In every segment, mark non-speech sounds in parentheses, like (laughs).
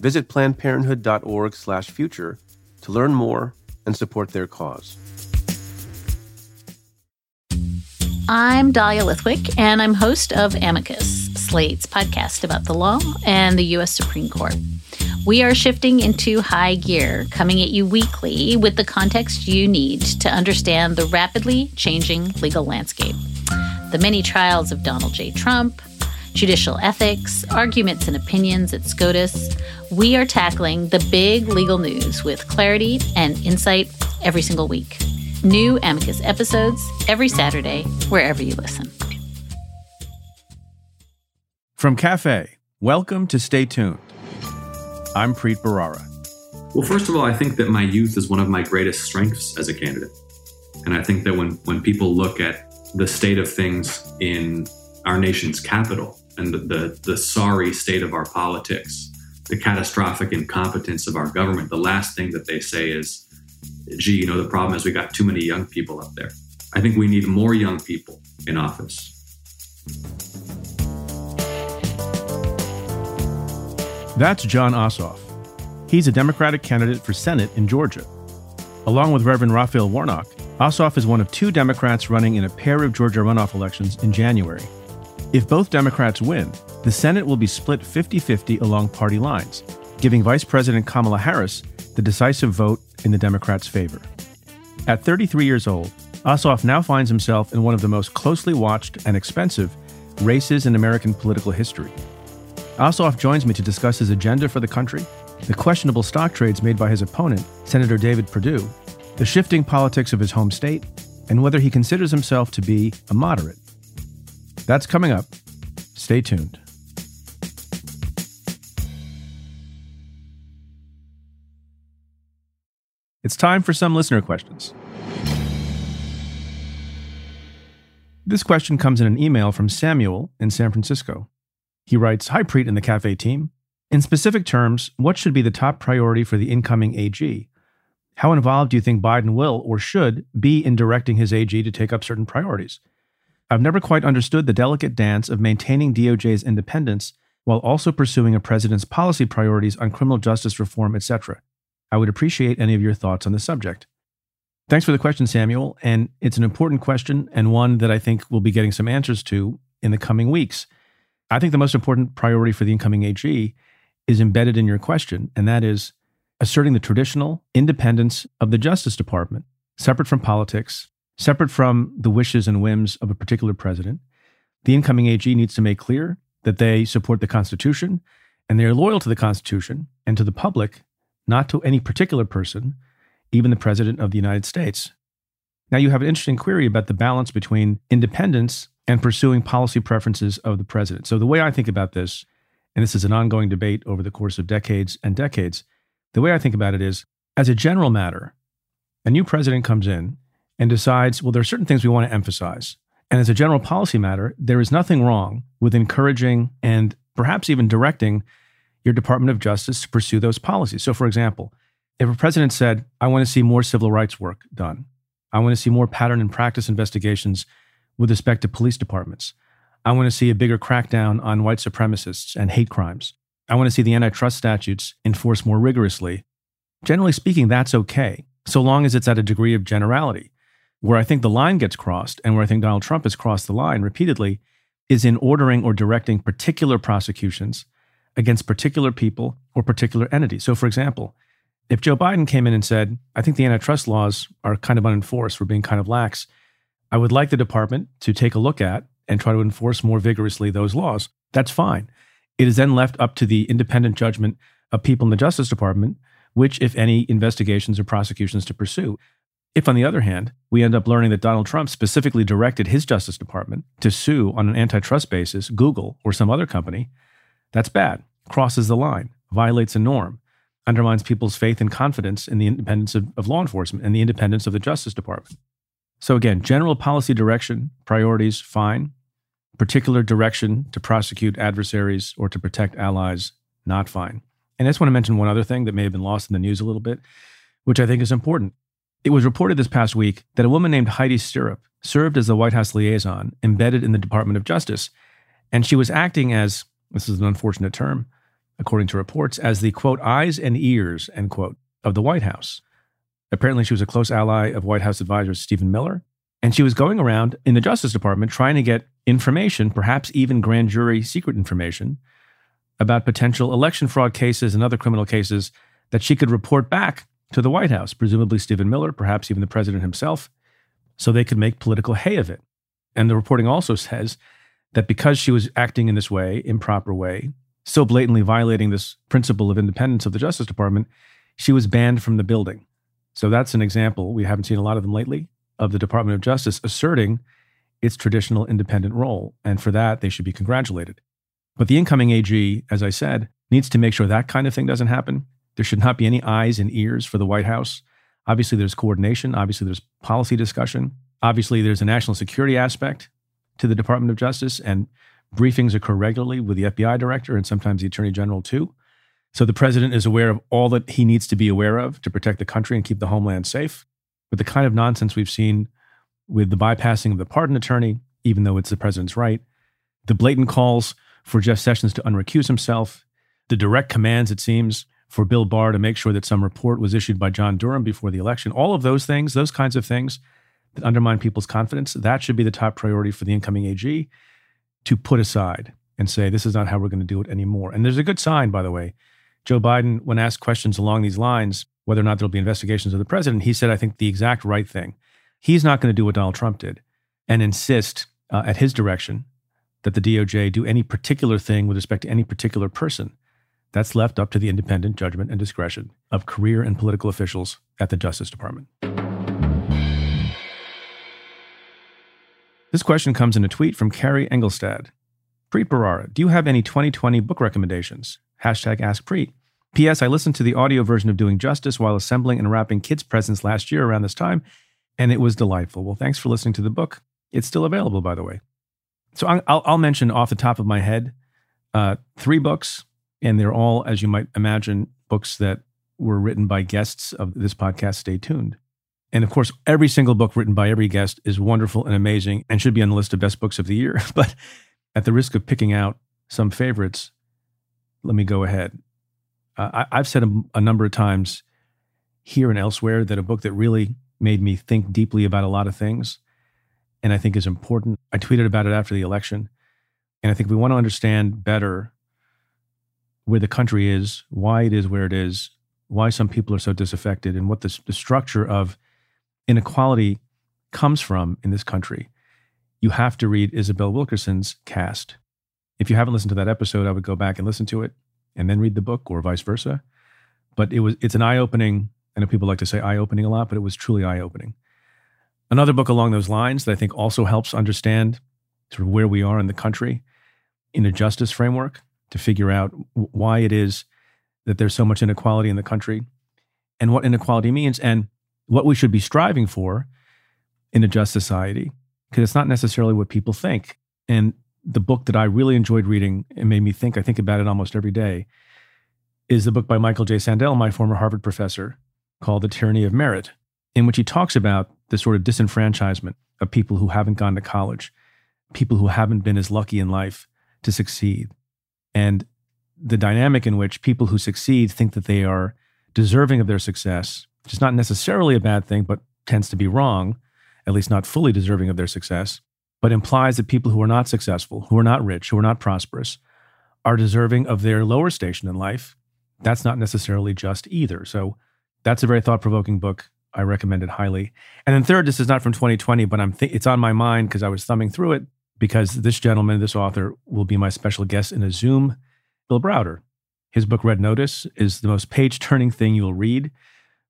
Visit plannedparenthood.org/future to learn more and support their cause. I'm Dahlia Lithwick, and I'm host of Amicus, Slate's podcast about the law and the U.S. Supreme Court. We are shifting into high gear, coming at you weekly with the context you need to understand the rapidly changing legal landscape. The many trials of Donald J. Trump, judicial ethics, arguments and opinions at SCOTUS, we are tackling the big legal news with clarity and insight every single week. New Amicus episodes every Saturday, wherever you listen. From Cafe, welcome to Stay Tuned. I'm Preet Bharara. Well, first of all, I think that my youth is one of my greatest strengths as a candidate. And I think that when, when people look at the state of things in our nation's capital and the, the, the sorry state of our politics, the catastrophic incompetence of our government, the last thing that they say is, gee, you know, the problem is we got too many young people up there. I think we need more young people in office. That's Jon Ossoff. He's a Democratic candidate for Senate in Georgia. Along with Reverend Raphael Warnock, Ossoff is one of two Democrats running in a pair of Georgia runoff elections in January. If both Democrats win, the Senate will be split 50 50 along party lines, giving Vice President Kamala Harris the decisive vote in the Democrats' favor. At 33 years old, Ossoff now finds himself in one of the most closely watched and expensive races in American political history. Ossoff joins me to discuss his agenda for the country, the questionable stock trades made by his opponent, Senator David Perdue, the shifting politics of his home state, and whether he considers himself to be a moderate. That's coming up. Stay tuned. It's time for some listener questions. This question comes in an email from Samuel in San Francisco. He writes Hi, Preet and the Cafe team. In specific terms, what should be the top priority for the incoming AG? How involved do you think Biden will or should be in directing his AG to take up certain priorities? I've never quite understood the delicate dance of maintaining DOJ's independence while also pursuing a president's policy priorities on criminal justice reform, etc. I would appreciate any of your thoughts on the subject. Thanks for the question, Samuel. And it's an important question and one that I think we'll be getting some answers to in the coming weeks. I think the most important priority for the incoming AG is embedded in your question, and that is asserting the traditional independence of the Justice Department, separate from politics, separate from the wishes and whims of a particular president. The incoming AG needs to make clear that they support the Constitution and they are loyal to the Constitution and to the public not to any particular person, even the President of the United States. Now, you have an interesting query about the balance between independence and pursuing policy preferences of the president. So, the way I think about this, and this is an ongoing debate over the course of decades and decades, the way I think about it is as a general matter, a new president comes in and decides, well, there are certain things we want to emphasize. And as a general policy matter, there is nothing wrong with encouraging and perhaps even directing your Department of Justice to pursue those policies. So, for example, if a president said, I want to see more civil rights work done, I want to see more pattern and practice investigations with respect to police departments, I want to see a bigger crackdown on white supremacists and hate crimes, I want to see the antitrust statutes enforced more rigorously. Generally speaking, that's okay, so long as it's at a degree of generality. Where I think the line gets crossed, and where I think Donald Trump has crossed the line repeatedly, is in ordering or directing particular prosecutions against particular people or particular entities. So, for example, if Joe Biden came in and said, I think the antitrust laws are kind of unenforced, we're being kind of lax, I would like the department to take a look at and try to enforce more vigorously those laws. That's fine. It is then left up to the independent judgment of people in the Justice Department, which, if any, investigations or prosecutions to pursue. If, on the other hand, we end up learning that Donald Trump specifically directed his Justice Department to sue on an antitrust basis Google or some other company, that's bad crosses the line, violates a norm, undermines people's faith and confidence in the independence of, of law enforcement and the independence of the Justice Department. So, again, general policy direction, priorities, fine. Particular direction to prosecute adversaries or to protect allies, not fine. And I just want to mention one other thing that may have been lost in the news a little bit, which I think is important. It was reported this past week that a woman named Heidi Stirrup served as the White House liaison embedded in the Department of Justice. And she was acting as, this is an unfortunate term, according to reports, as the quote, eyes and ears, end quote, of the White House. Apparently, she was a close ally of White House advisor Stephen Miller. And she was going around in the Justice Department trying to get information, perhaps even grand jury secret information, about potential election fraud cases and other criminal cases that she could report back to the White House, presumably Stephen Miller, perhaps even the president himself, so they could make political hay of it. And the reporting also says that because she was acting in this way, improper way, so blatantly violating this principle of independence of the Justice Department, she was banned from the building. So that's an example, we haven't seen a lot of them lately, of the Department of Justice asserting its traditional independent role. And for that, they should be congratulated. But the incoming AG, as I said, needs to make sure that kind of thing doesn't happen. There should not be any eyes and ears for the White House. Obviously, there's coordination. Obviously, there's policy discussion. Obviously, there's a national security aspect to the Department of Justice, and briefings occur regularly with the FBI director and sometimes the attorney general, too. So the president is aware of all that he needs to be aware of to protect the country and keep the homeland safe. But the kind of nonsense we've seen with the bypassing of the pardon attorney, even though it's the president's right, the blatant calls for Jeff Sessions to unrecuse himself, the direct commands, it seems, for Bill Barr to make sure that some report was issued by John Durham before the election. All of those things, those kinds of things that undermine people's confidence, that should be the top priority for the incoming AG to put aside and say, this is not how we're going to do it anymore. And there's a good sign, by the way. Joe Biden, when asked questions along these lines, whether or not there'll be investigations of the president, he said, I think, the exact right thing. He's not going to do what Donald Trump did and insist uh, at his direction that the DOJ do any particular thing with respect to any particular person. That's left up to the independent judgment and discretion of career and political officials at the Justice Department. This question comes in a tweet from Carrie Engelstad. Preet Bharara, do you have any 2020 book recommendations? Hashtag Ask Preet. P.S. I listened to the audio version of Doing Justice while assembling and wrapping kids' presents last year around this time, and it was delightful. Well, thanks for listening to the book. It's still available, by the way. So I'll, I'll mention off the top of my head uh, three books and they're all, as you might imagine, books that were written by guests of this podcast. Stay tuned. And of course, every single book written by every guest is wonderful and amazing and should be on the list of best books of the year. (laughs) But at the risk of picking out some favorites, let me go ahead. Uh, I, have said a, a number of times here and elsewhere that a book that really made me think deeply about a lot of things and I think is important. I tweeted about it after the election. And I think we want to understand better where the country is, why it is where it is, why some people are so disaffected, and what the, the structure of inequality comes from in this country, you have to read Isabel Wilkerson's Caste. If you haven't listened to that episode, I would go back and listen to it and then read the book or vice versa. But it was it's an eye-opening, I know people like to say eye-opening a lot, but it was truly eye-opening. Another book along those lines that I think also helps understand sort of where we are in the country in a justice framework to figure out why it is that there's so much inequality in the country and what inequality means and what we should be striving for in a just society because it's not necessarily what people think. And the book that i really enjoyed reading and made me think i think about it almost every day is the book by michael j. Sandel my former harvard professor called the tyranny of merit in which he talks about the sort of disenfranchisement of people who haven't gone to college people who haven't been as lucky in life to succeed and the dynamic in which people who succeed think that they are deserving of their success, which is not necessarily a bad thing, but tends to be wrong, at least not fully deserving of their success, but implies that people who are not successful, who are not rich, who are not prosperous, are deserving of their lower station in life. That's not necessarily just either. So that's a very thought provoking book. I recommend it highly. And then third, this is not from 2020, but I'm th- it's on my mind because I was thumbing through it because this gentleman, this author, will be my special guest in a Zoom. Bill Browder. His book, Red Notice, is the most page turning thing you'll read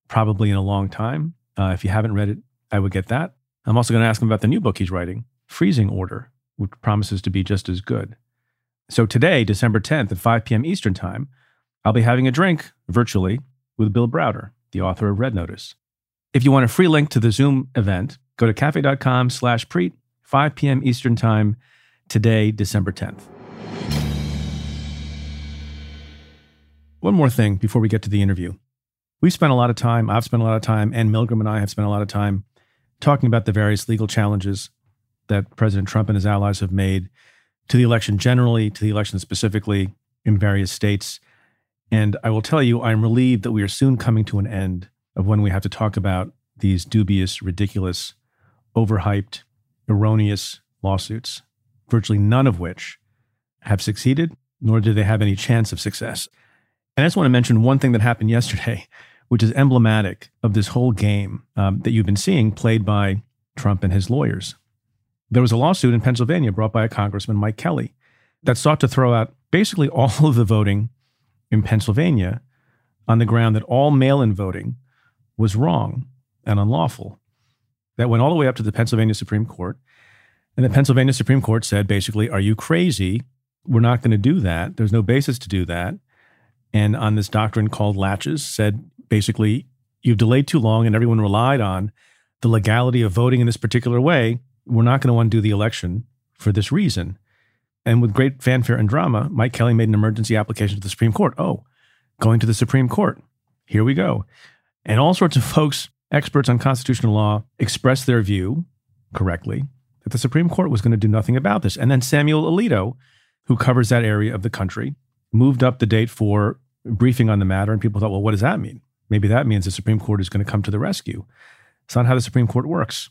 probably in a long time. Uh, if you haven't read it, I would get that. I'm also going to ask him about the new book he's writing, Freezing Order, which promises to be just as good. So today, December 10th at 5 p.m. Eastern Time, I'll be having a drink virtually with Bill Browder, the author of Red Notice. If you want a free link to the Zoom event, go to cafe.com slash preet, 5 p.m. Eastern Time, today, December 10th. One more thing before we get to the interview. We've spent a lot of time, I've spent a lot of time, and Milgram and I have spent a lot of time talking about the various legal challenges that President Trump and his allies have made to the election generally, to the election specifically in various states. And I will tell you, I'm relieved that we are soon coming to an end of when we have to talk about these dubious, ridiculous, overhyped, erroneous lawsuits, virtually none of which have succeeded, nor do they have any chance of success. And I just want to mention one thing that happened (laughs) yesterday, which is emblematic of this whole game um, that you've been seeing played by Trump and his lawyers. There was a lawsuit in Pennsylvania brought by a Congressman, Mike Kelly, that sought to throw out basically (laughs) all of the voting in Pennsylvania on the ground that all mail in voting was wrong and unlawful. That went all the way up to the Pennsylvania Supreme Court. And the Pennsylvania Supreme Court said basically, Are you crazy? We're not going to do that. There's no basis to do that. And on this doctrine called laches, said basically, You've delayed too long, and everyone relied on the legality of voting in this particular way. We're not going to undo the election for this reason. And with great fanfare and drama, Mike Kelly made an emergency application to the Supreme Court. Oh, going to the Supreme Court. Here we go. And all sorts of folks, experts on constitutional law, expressed their view correctly that the Supreme Court was going to do nothing about this. And then Samuel Alito, who covers that area of the country, moved up the date for briefing on the matter. And people thought, well, what does that mean? Maybe that means the Supreme Court is going to come to the rescue. It's not how the Supreme Court works.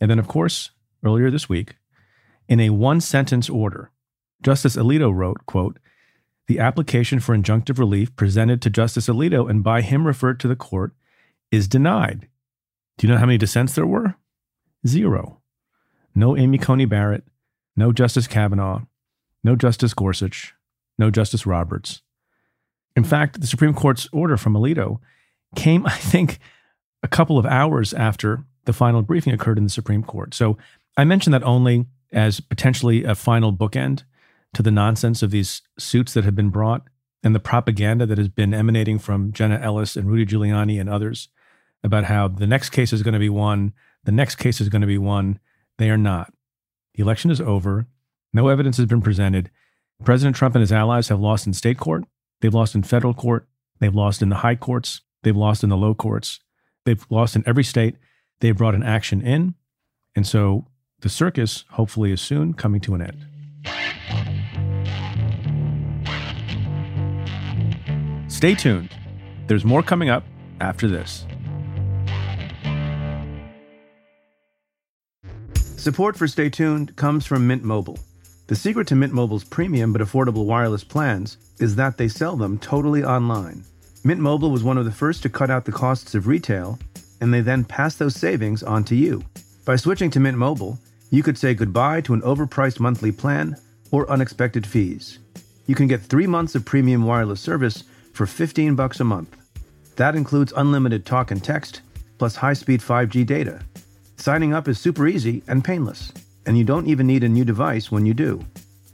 And then, of course, earlier this week, in a one sentence order, Justice Alito wrote, quote, the application for injunctive relief presented to Justice Alito and by him referred to the court is denied. Do you know how many dissents there were? Zero. No Amy Coney Barrett, no Justice Kavanaugh, no Justice Gorsuch, no Justice Roberts. In fact, the Supreme Court's order from Alito came, (laughs) I think, a couple of hours after the final briefing occurred in the Supreme Court. So I mention that only as potentially a final bookend to the nonsense of these suits that have been brought and the propaganda that has been emanating from Jenna Ellis and Rudy Giuliani and others about how the next case is going to be won, the next case is going to be won. They are not. The election is over. No evidence has been presented. President Trump and his allies have lost in state court. They've lost in federal court. They've lost in the high courts. They've lost in the low courts. They've lost in every state. They've brought an action in. And so the circus, hopefully, is soon coming to an end. Stay tuned. There's more coming up after this. Support for Stay Tuned comes from Mint Mobile. The secret to Mint Mobile's premium but affordable wireless plans is that they sell them totally online. Mint Mobile was one of the first to cut out the costs of retail, and they then pass those savings on to you. By switching to Mint Mobile, you could say goodbye to an overpriced monthly plan or unexpected fees. You can get three months of premium wireless service for 15 bucks a month. That includes unlimited talk and text, plus high-speed 5G data. Signing up is super easy and painless, and you don't even need a new device when you do.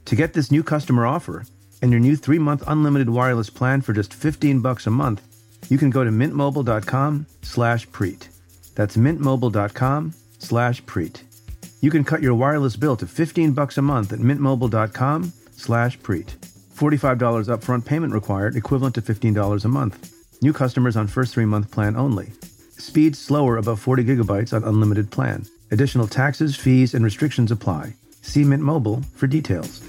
To get this new customer offer and your new 3-month unlimited wireless plan for just 15 bucks a month, you can go to mintmobile.com/preet. That's mintmobile.com/preet. You can cut your wireless bill to 15 bucks a month at mintmobile.com/preet. $45 upfront payment required, equivalent to $15 a month. New customers on first three month plan only. Speed slower above 40 gigabytes on unlimited plan. Additional taxes, fees, and restrictions apply. See Mint Mobile for details.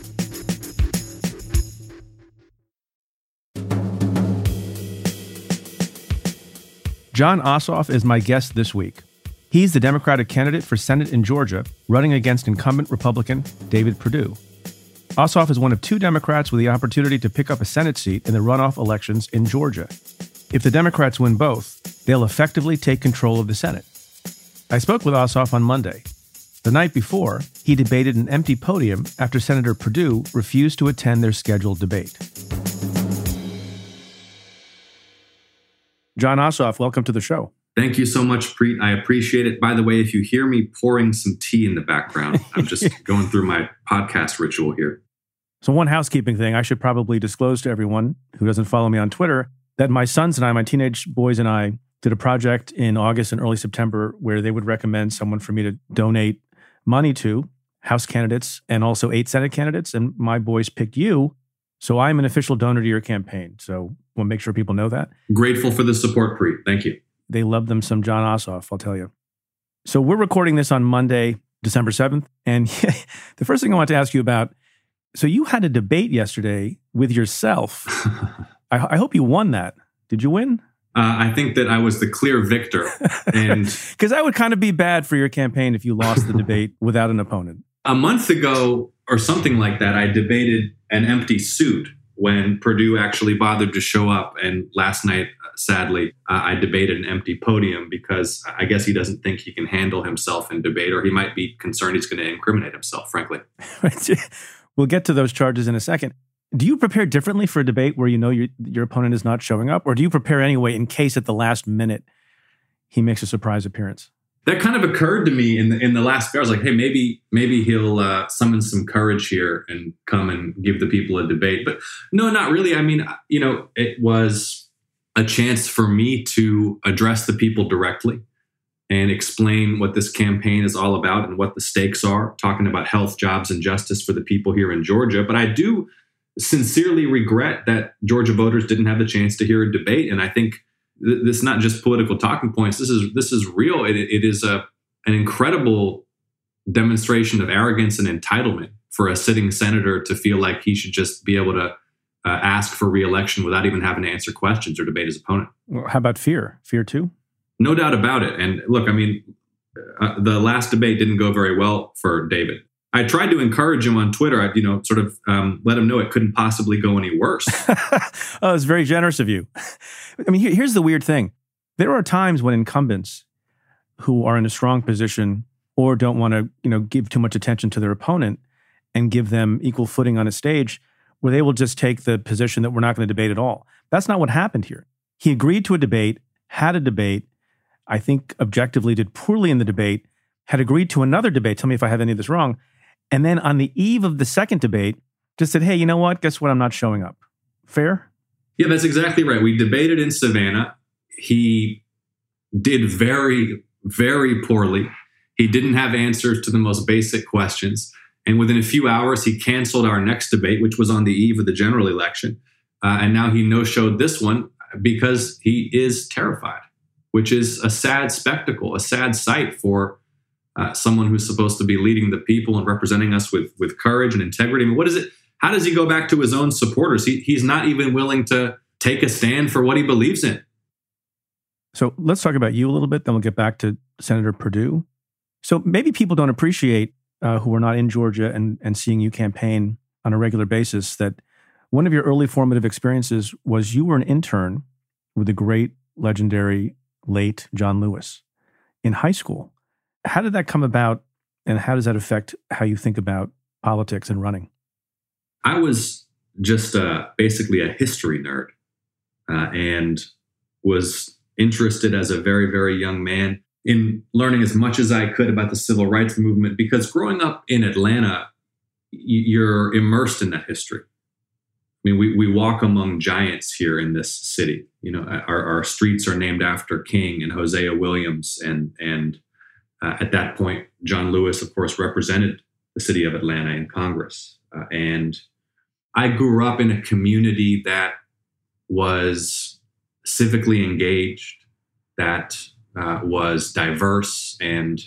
Jon Ossoff is my guest this week. He's the Democratic candidate for Senate in Georgia, running against incumbent Republican David Perdue. Ossoff is one of two Democrats with the opportunity to pick up a Senate seat in the runoff elections in Georgia. If the Democrats win both, they'll effectively take control of the Senate. I spoke with Ossoff on Monday. The night before, he debated an empty podium after Senator Perdue refused to attend their scheduled debate. Jon Ossoff, welcome to the show. Thank you so much, Preet. I appreciate it. By the way, if you hear me pouring some tea in the background, I'm just (laughs) going through my podcast ritual here. So, one housekeeping thing I should probably disclose to everyone who doesn't follow me on Twitter that my sons and I, my teenage boys and I, did a project in August and early September where they would recommend someone for me to donate money to House candidates and also eight Senate candidates. And my boys picked you. So I'm an official donor to your campaign. So we'll make sure people know that. Grateful for the support, Preet. Thank you. They love them some Jon Ossoff, I'll tell you. So we're recording this on Monday, December 7th. And (laughs) the first thing I want to ask you about so you had a debate yesterday with yourself. (laughs) I, I hope you won that. Did you win? Uh, I think that I was the clear victor, and (laughs) because that would kind of be bad for your campaign if you lost the (laughs) debate without an opponent. A month ago, or something like that, I debated an empty suit when Perdue actually bothered to show up. And last night, sadly, uh, I debated an empty podium because I guess he doesn't think he can handle himself in debate, or he might be concerned he's going to incriminate himself. Frankly, (laughs) we'll get to those charges in a second do you prepare differently for a debate where you know your your opponent is not showing up, or do you prepare anyway in case at the last minute he makes a surprise appearance? That kind of occurred to me in the in the last few hours. Like, hey, maybe maybe he'll uh, summon some courage here and come and give the people a debate. But no, not really. I mean, you know, it was a chance for me to address the people directly and explain what this campaign is all about and what the stakes are. Talking about health, jobs, and justice for the people here in Georgia. But I do sincerely regret that Georgia voters didn't have the chance to hear a debate. And I think th- this is not just political talking points. This is this is real. it, it is a an incredible demonstration of arrogance and entitlement for a sitting senator to feel like he should just be able to uh, ask for reelection without even having to answer questions or debate his opponent. Well, how about fear? Fear too? No doubt about it. And look, I mean, uh, the last debate didn't go very well for David. I tried to encourage him on Twitter. I, you know, sort of um, let him know it couldn't possibly go any worse. (laughs) oh, it's very generous of you. I mean, here, here's the weird thing: there are times when incumbents who are in a strong position or don't want to, you know, give too much attention to their opponent and give them equal footing on a stage, where they will just take the position that we're not going to debate at all. That's not what happened here. He agreed to a debate, had a debate. I think objectively did poorly in the debate. Had agreed to another debate. Tell me if I have any of this wrong and then on the eve of the second debate, just said, hey, you know what? Guess what? I'm not showing up. Fair? Yeah, that's exactly right. We debated in Savannah. He did very, very poorly. He didn't have answers to the most basic questions. And within a few hours, he canceled our next debate, which was on the eve of the general election. Uh, and now he no showed this one because he is terrified, which is a sad spectacle, a sad sight for uh, someone who's supposed to be leading the people and representing us with with courage and integrity. I mean, what is it? How does he go back to his own supporters? He, he's not even willing to take a stand for what he believes in. So let's talk about you a little bit. Then we'll get back to Senator Perdue. So maybe people don't appreciate uh, who are not in Georgia and and seeing you campaign on a regular basis that one of your early formative experiences was you were an intern with the great, legendary, late John Lewis in high school. How did that come about, and how does that affect how you think about politics and running? I was just uh, basically a history nerd uh, and was interested as a very, very young man in learning as much as I could about the civil rights movement because growing up in Atlanta, you're immersed in that history. I mean, we, we walk among giants here in this city. You know, our, our streets are named after King and Hosea Williams and and uh, at that point, John Lewis, of course, represented the city of Atlanta in Congress. Uh, and I grew up in a community that was civically engaged, that uh, was diverse, and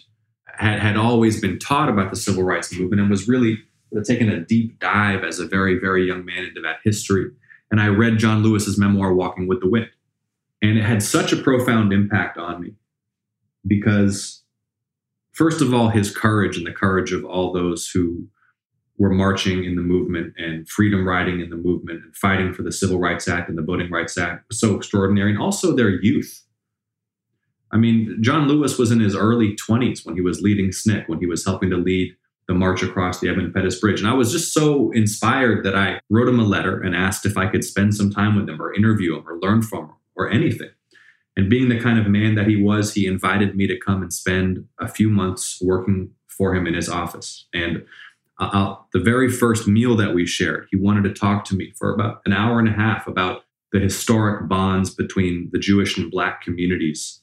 had, had always been taught about the civil rights movement and was really taken a deep dive as a very, very young man into that history. And I read John Lewis's memoir, Walking with the Wind. And it had such a profound impact on me because first of all, his courage and the courage of all those who were marching in the movement and freedom riding in the movement and fighting for the Civil Rights Act and the Voting Rights Act was so extraordinary. And also their youth. I mean, John Lewis was in his early 20s when he was leading SNCC, when he was helping to lead the march across the Edmund Pettus Bridge. And I was just so inspired that I wrote him a letter and asked if I could spend some time with him or interview him or learn from him or anything. And being the kind of man that he was, he invited me to come and spend a few months working for him in his office. And uh, the very first meal that we shared, he wanted to talk to me for about an hour and a half about the historic bonds between the Jewish and Black communities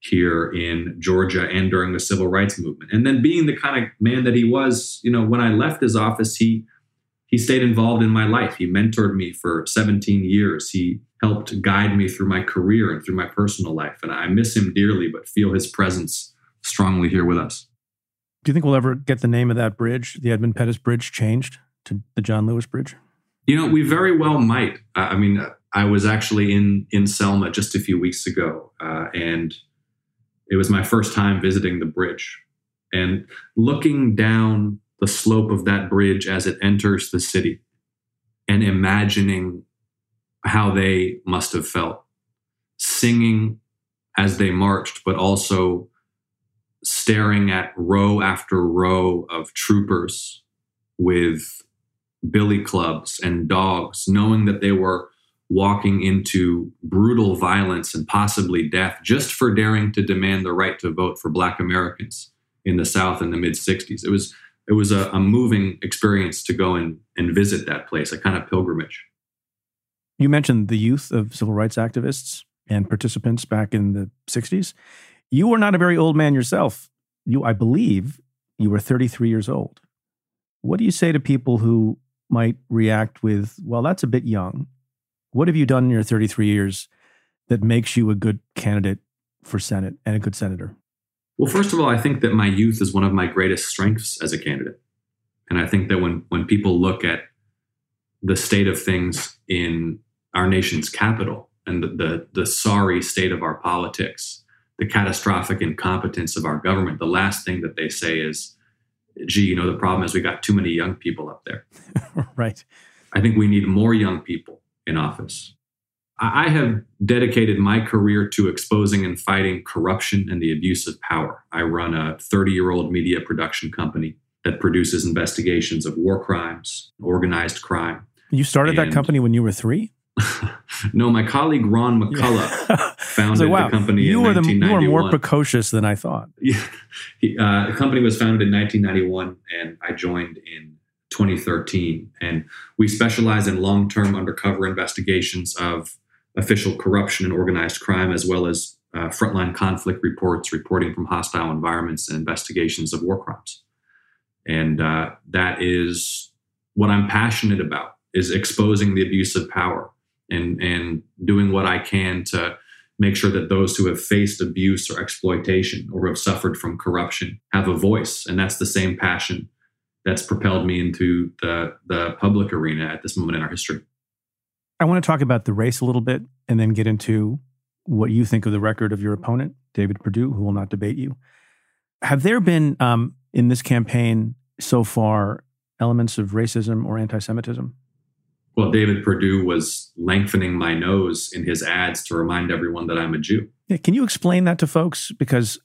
here in Georgia and during the civil rights movement. And then being the kind of man that he was, you know, when I left his office, he he stayed involved in my life. He mentored me for 17 years. He helped guide me through my career and through my personal life. And I miss him dearly, but feel his presence strongly here with us. Do you think we'll ever get the name of that bridge, the Edmund Pettus Bridge, changed to the John Lewis Bridge? You know, we very well might. I mean, I was actually in in Selma just a few weeks ago, uh, and it was my first time visiting the bridge. And looking down the slope of that bridge as it enters the city, and imagining how they must have felt, singing as they marched, but also staring at row after row of troopers with billy clubs and dogs, knowing that they were walking into brutal violence and possibly death just for daring to demand the right to vote for black Americans in the South in the mid 60s. It was it was a, a moving experience to go and, and visit that place, a kind of pilgrimage. You mentioned the youth of civil rights activists and participants back in the 60s. You were not a very old man yourself. You, I believe, you were 33 years old. What do you say to people who might react with, well, that's a bit young? What have you done in your 33 years that makes you a good candidate for Senate and a good senator? Well, first of all, I think that my youth is one of my greatest strengths as a candidate. And I think that when, when people look at the state of things in our nation's capital and the, the, the sorry state of our politics, the catastrophic incompetence of our government, the last thing that they say is, gee, you know, the problem is we got too many young people up there. (laughs) right. I think we need more young people in office. I have dedicated my career to exposing and fighting corruption and the abuse of power. I run a 30 year old media production company that produces investigations of war crimes, organized crime. You started and that company when you were three? (laughs) no, my colleague Ron McCullough (laughs) founded wow, the company you were the, You were more precocious than I thought. (laughs) Yeah, he, uh, the company was founded in 1991, and I joined in 2013. And we specialize in long term undercover investigations of official corruption and organized crime, as well as uh, frontline conflict reports, reporting from hostile environments, and investigations of war crimes. And uh, that is what I'm passionate about is exposing the abuse of power and, and doing what I can to make sure that those who have faced abuse or exploitation or have suffered from corruption have a voice. And that's the same passion that's propelled me into the the public arena at this moment in our history. I want to talk about the race a little bit and then get into what you think of the record of your opponent, David Perdue, who will not debate you. Have there been um, in this campaign so far elements of racism or anti Semitism? Well, David Perdue was lengthening my nose in his ads to remind everyone that I'm a Jew. Yeah, can you explain that to folks? Because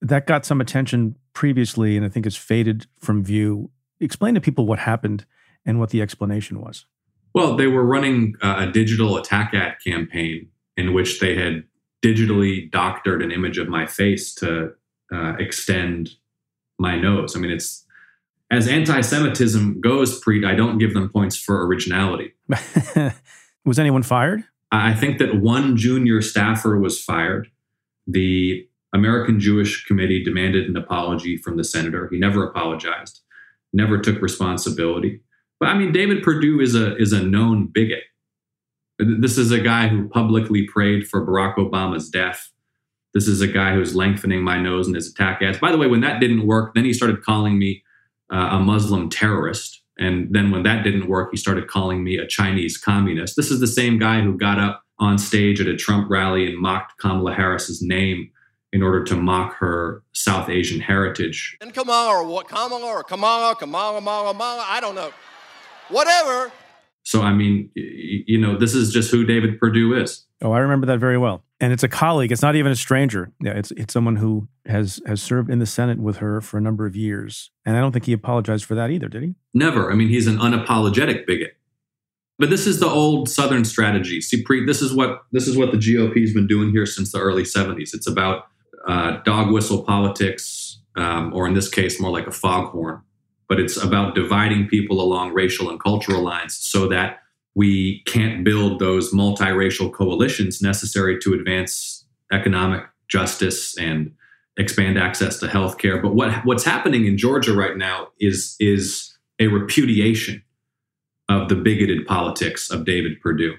that got some attention previously and I think has faded from view explain to people what happened and what the explanation was. Well, they were running a digital attack ad campaign in which they had digitally doctored an image of my face to uh, extend my nose. I mean, it's as anti-Semitism goes, Preet. I don't give them points for originality. (laughs) was anyone fired? I think that one junior staffer was fired. The American Jewish Committee demanded an apology from the senator. He never apologized never took responsibility. But I mean, David Perdue is a is a known bigot. This is a guy who publicly prayed for Barack Obama's death. This is a guy who's lengthening my nose in his attack ads. By the way, when that didn't work, then he started calling me uh, a Muslim terrorist. And then when that didn't work, he started calling me a Chinese communist. This is the same guy who got up on stage at a Trump rally and mocked Kamala Harris's name in order to mock her South Asian heritage. And Kamala or what Kamala or Kamala, Kamala, Kamala, Kamala, I don't know. Whatever. So I mean, you know, this is just who David Perdue is. Oh, I remember that very well. And it's a colleague. It's not even a stranger. Yeah, it's it's someone who has has served in the Senate with her for a number of years. And I don't think he apologized for that either, did he? Never. I mean, he's an unapologetic bigot. But this is the old Southern strategy. See, Preet, this is what this is what the GOP's been doing here since the early 70s. It's about uh, dog whistle politics, um, or in this case, more like a foghorn. But it's about dividing people along racial and cultural lines so that we can't build those multiracial coalitions necessary to advance economic justice and expand access to health care. But what, what's happening in Georgia right now is, is a repudiation of the bigoted politics of David Perdue.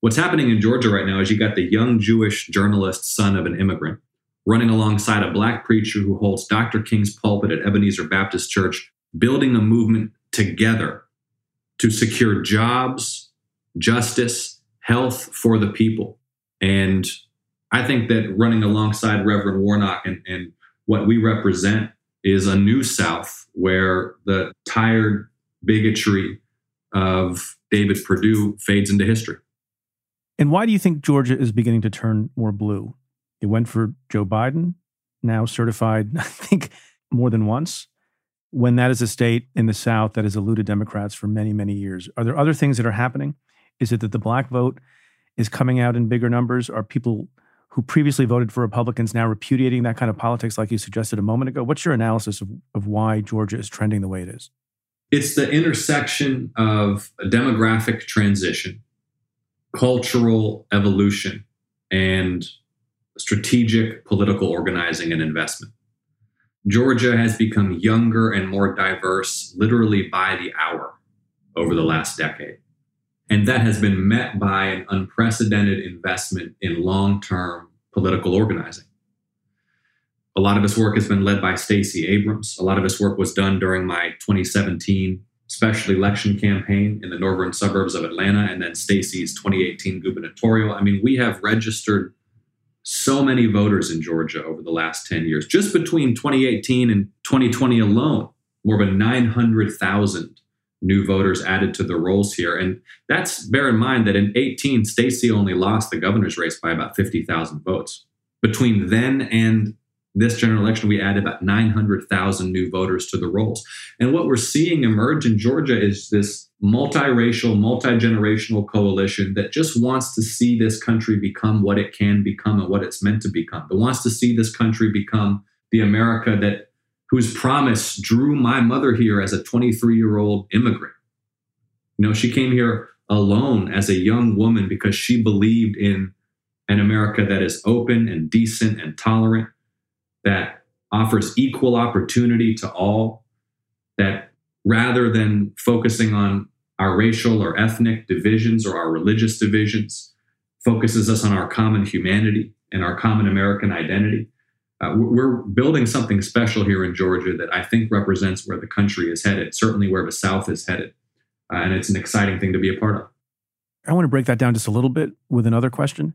What's happening in Georgia right now is you got the young Jewish journalist, son of an immigrant, running alongside a black preacher who holds Dr. King's pulpit at Ebenezer Baptist Church, building a movement together to secure jobs, justice, health for the people. And I think that running alongside Reverend Warnock and, and what we represent is a new South where the tired bigotry of David Perdue fades into history. And why do you think Georgia is beginning to turn more blue? It went for Joe Biden, now certified, (laughs) I think, more than once. When that is a state in the South that has eluded Democrats for many, many years, are there other things that are happening? Is it that the black vote is coming out in bigger numbers? Are people who previously voted for Republicans now repudiating that kind of politics, like you suggested a moment ago? What's your analysis of, of why Georgia is trending the way it is? It's the intersection of a demographic transition, cultural evolution, and strategic political organizing and investment. Georgia has become younger and more diverse literally by the hour over the last decade. And that has been met by an unprecedented investment in long term political organizing. A lot of this work has been led by Stacey Abrams. A lot of this work was done during my 2017 special election campaign in the northern suburbs of Atlanta and then Stacey's 2018 gubernatorial. I mean, we have registered so many voters in Georgia over the last 10 years. Just between 2018 and 2020 alone, more than 900,000 new voters added to the rolls here. And that's bear in mind that in 18, Stacey only lost the governor's race by about 50,000 votes. Between then and this general election, we added about 900,000 new voters to the rolls. And what we're seeing emerge in Georgia is this multiracial, multi generational coalition that just wants to see this country become what it can become and what it's meant to become. That wants to see this country become the America that whose promise drew my mother here as a 23 year old immigrant. You know, she came here alone as a young woman because she believed in an America that is open and decent and tolerant that offers equal opportunity to all, that rather than focusing on our racial or ethnic divisions or our religious divisions, focuses us on our common humanity and our common American identity. Uh, we're building something special here in Georgia that I think represents where the country is headed, certainly where the South is headed. Uh, and it's an exciting thing to be a part of. I want to break that down just a little bit with another question.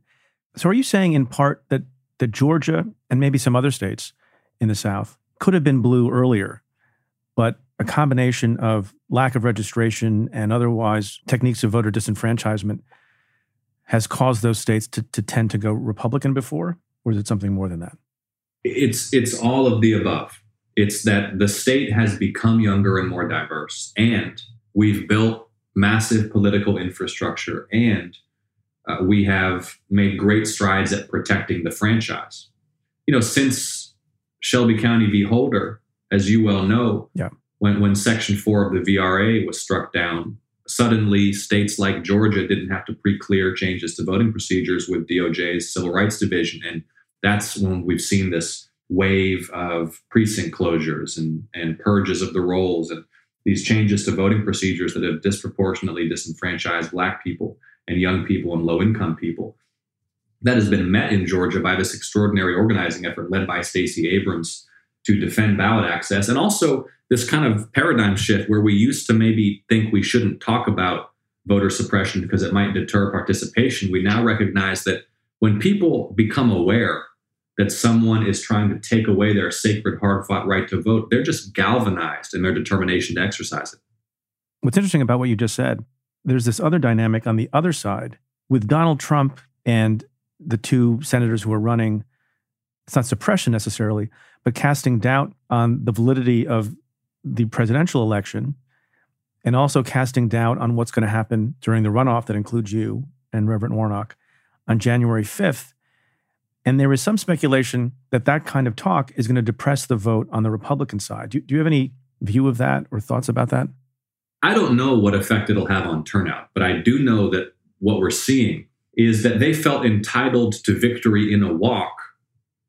So, are you saying in part that that Georgia and maybe some other states in the South could have been blue earlier, but a combination of lack of registration and otherwise techniques of voter disenfranchisement has caused those states to, to tend to go Republican before? Or is it something more than that? It's it's all of the above. It's that the state has become younger and more diverse, and we've built massive political infrastructure, and uh, we have made great strides at protecting the franchise. You know, since Shelby County v. Holder, as you well know, yeah. when, when Section 4 of the VRA was struck down, suddenly states like Georgia didn't have to pre clear changes to voting procedures with DOJ's Civil Rights Division. And that's when we've seen this wave of precinct closures and, and purges of the rolls and these changes to voting procedures that have disproportionately disenfranchised Black people and young people and low income people. That has been met in Georgia by this extraordinary organizing effort led by Stacey Abrams to defend ballot access and also this kind of paradigm shift where we used to maybe think we shouldn't talk about voter suppression because it might deter participation. We now recognize that when people become aware that someone is trying to take away their sacred, hard fought right to vote, they're just galvanized in their determination to exercise it. What's interesting about what you just said there's this other dynamic on the other side with Donald Trump and the two senators who are running. It's not suppression necessarily, but casting doubt on the validity of the presidential election and also casting doubt on what's going to happen during the runoff that includes you and Reverend Warnock on January 5th. And there is some speculation that that kind of talk is going to depress the vote on the Republican side. Do, do you have any view of that or thoughts about that? I don't know what effect it'll have on turnout, but I do know that what we're seeing is that they felt entitled to victory in a walk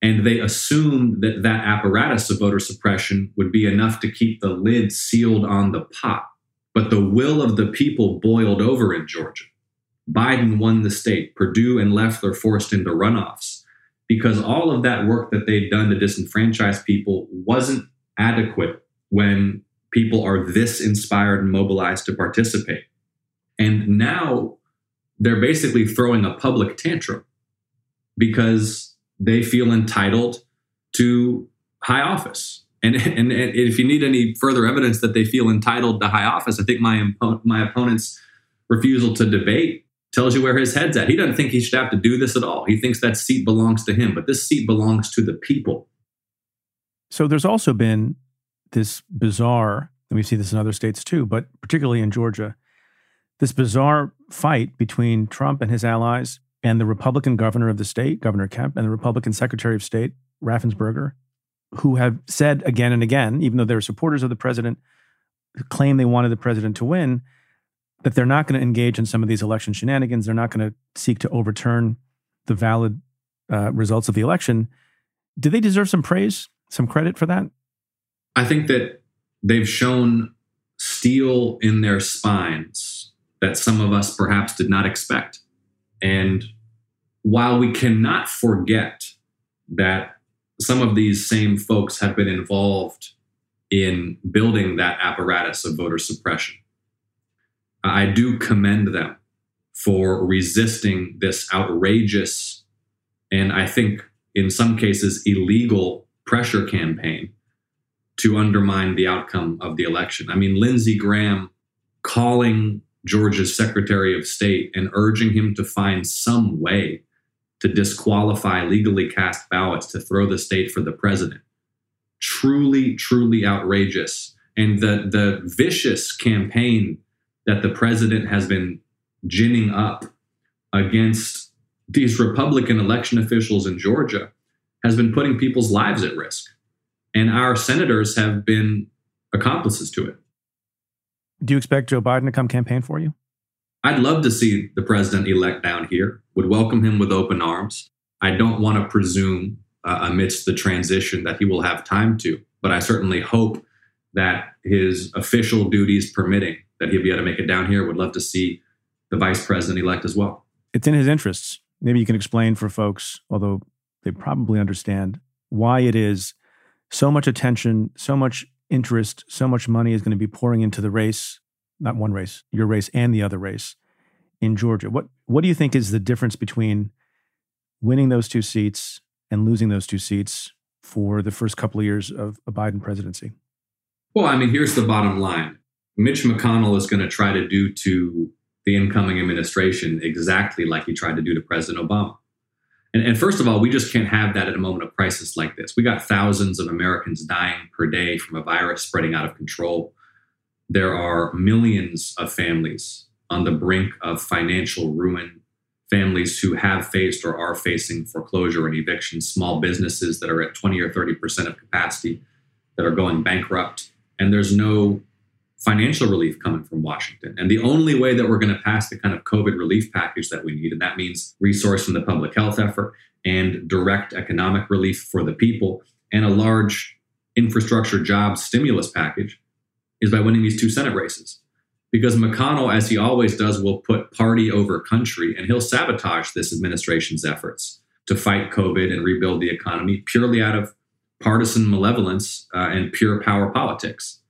and they assumed that that apparatus of voter suppression would be enough to keep the lid sealed on the pot. But the will of the people boiled over in Georgia. Biden won the state. Perdue and Loeffler forced into runoffs because all of that work that they'd done to disenfranchise people wasn't adequate when people are this inspired and mobilized to participate. And now they're basically throwing a public tantrum because they feel entitled to high office. And, (laughs) and, and, if you need any further evidence that they feel entitled to high office, I think my, my opponent's refusal to debate tells you where his head's at. He doesn't think he should have to do this at all. He thinks that seat belongs to him, but this seat belongs to the people. So there's also been this bizarre, and we see this in other states too, but particularly in Georgia, this bizarre fight between Trump and his allies and the Republican governor of the state, Governor Kemp, and the Republican Secretary of State, Raffensperger, who have said again and again, even though they're supporters of the president, claim they wanted the president to win, that they're not going to engage in some of these election shenanigans. They're not going to seek to overturn the valid uh, results of the election. Do they deserve some praise, some credit for that? I think that they've shown steel in their spines that some of us perhaps did not expect. And while we cannot forget that some of these same folks have been involved in building that apparatus of voter suppression, I do commend them for resisting this outrageous and I think in some cases illegal pressure campaign to undermine the outcome of the election. I mean, Lindsey Graham calling Georgia's Secretary of State and urging him to find some way to disqualify legally cast ballots to throw the state for the president. Truly, truly outrageous. And the, the vicious campaign that the president has been ginning up against these Republican election officials in Georgia has been putting people's lives at risk. And our senators have been accomplices to it. Do you expect Joe Biden to come campaign for you? I'd love to see the president elect down here, would welcome him with open arms. I don't want to presume uh, amidst the transition that he will have time to, but I certainly hope that his official duties permitting, that he'll be able to make it down here. Would love to see the vice president elect as well. It's in his interests. Maybe you can explain for folks, although they probably understand, why it is so much attention, so much interest, so much money is going to be pouring into the race, not one race, your race and the other race in Georgia. What what do you think is the difference between winning those two seats and losing those two seats for the first couple of years of a Biden presidency? Well, I mean, here's the bottom line. Mitch McConnell is going to try to do to the incoming administration exactly like he tried to do to President Obama. And, and, first of all, we just can't have that at a moment of crisis like this. We got thousands of Americans dying per day from a virus spreading out of control. There are millions of families on the brink of financial ruin, families who have faced or are facing foreclosure and eviction, small businesses that are at 20 or 30% of capacity that are going bankrupt. And there's no financial relief coming from Washington. And the only way that we're going to pass the kind of COVID relief package that we need, and that means resourcing the public health effort and direct economic relief for the people and a large infrastructure job stimulus package, is by winning these two Senate races. Because McConnell, as he always does, will put party over country and he'll sabotage this administration's efforts to fight COVID and rebuild the economy purely out of partisan malevolence uh, and pure power politics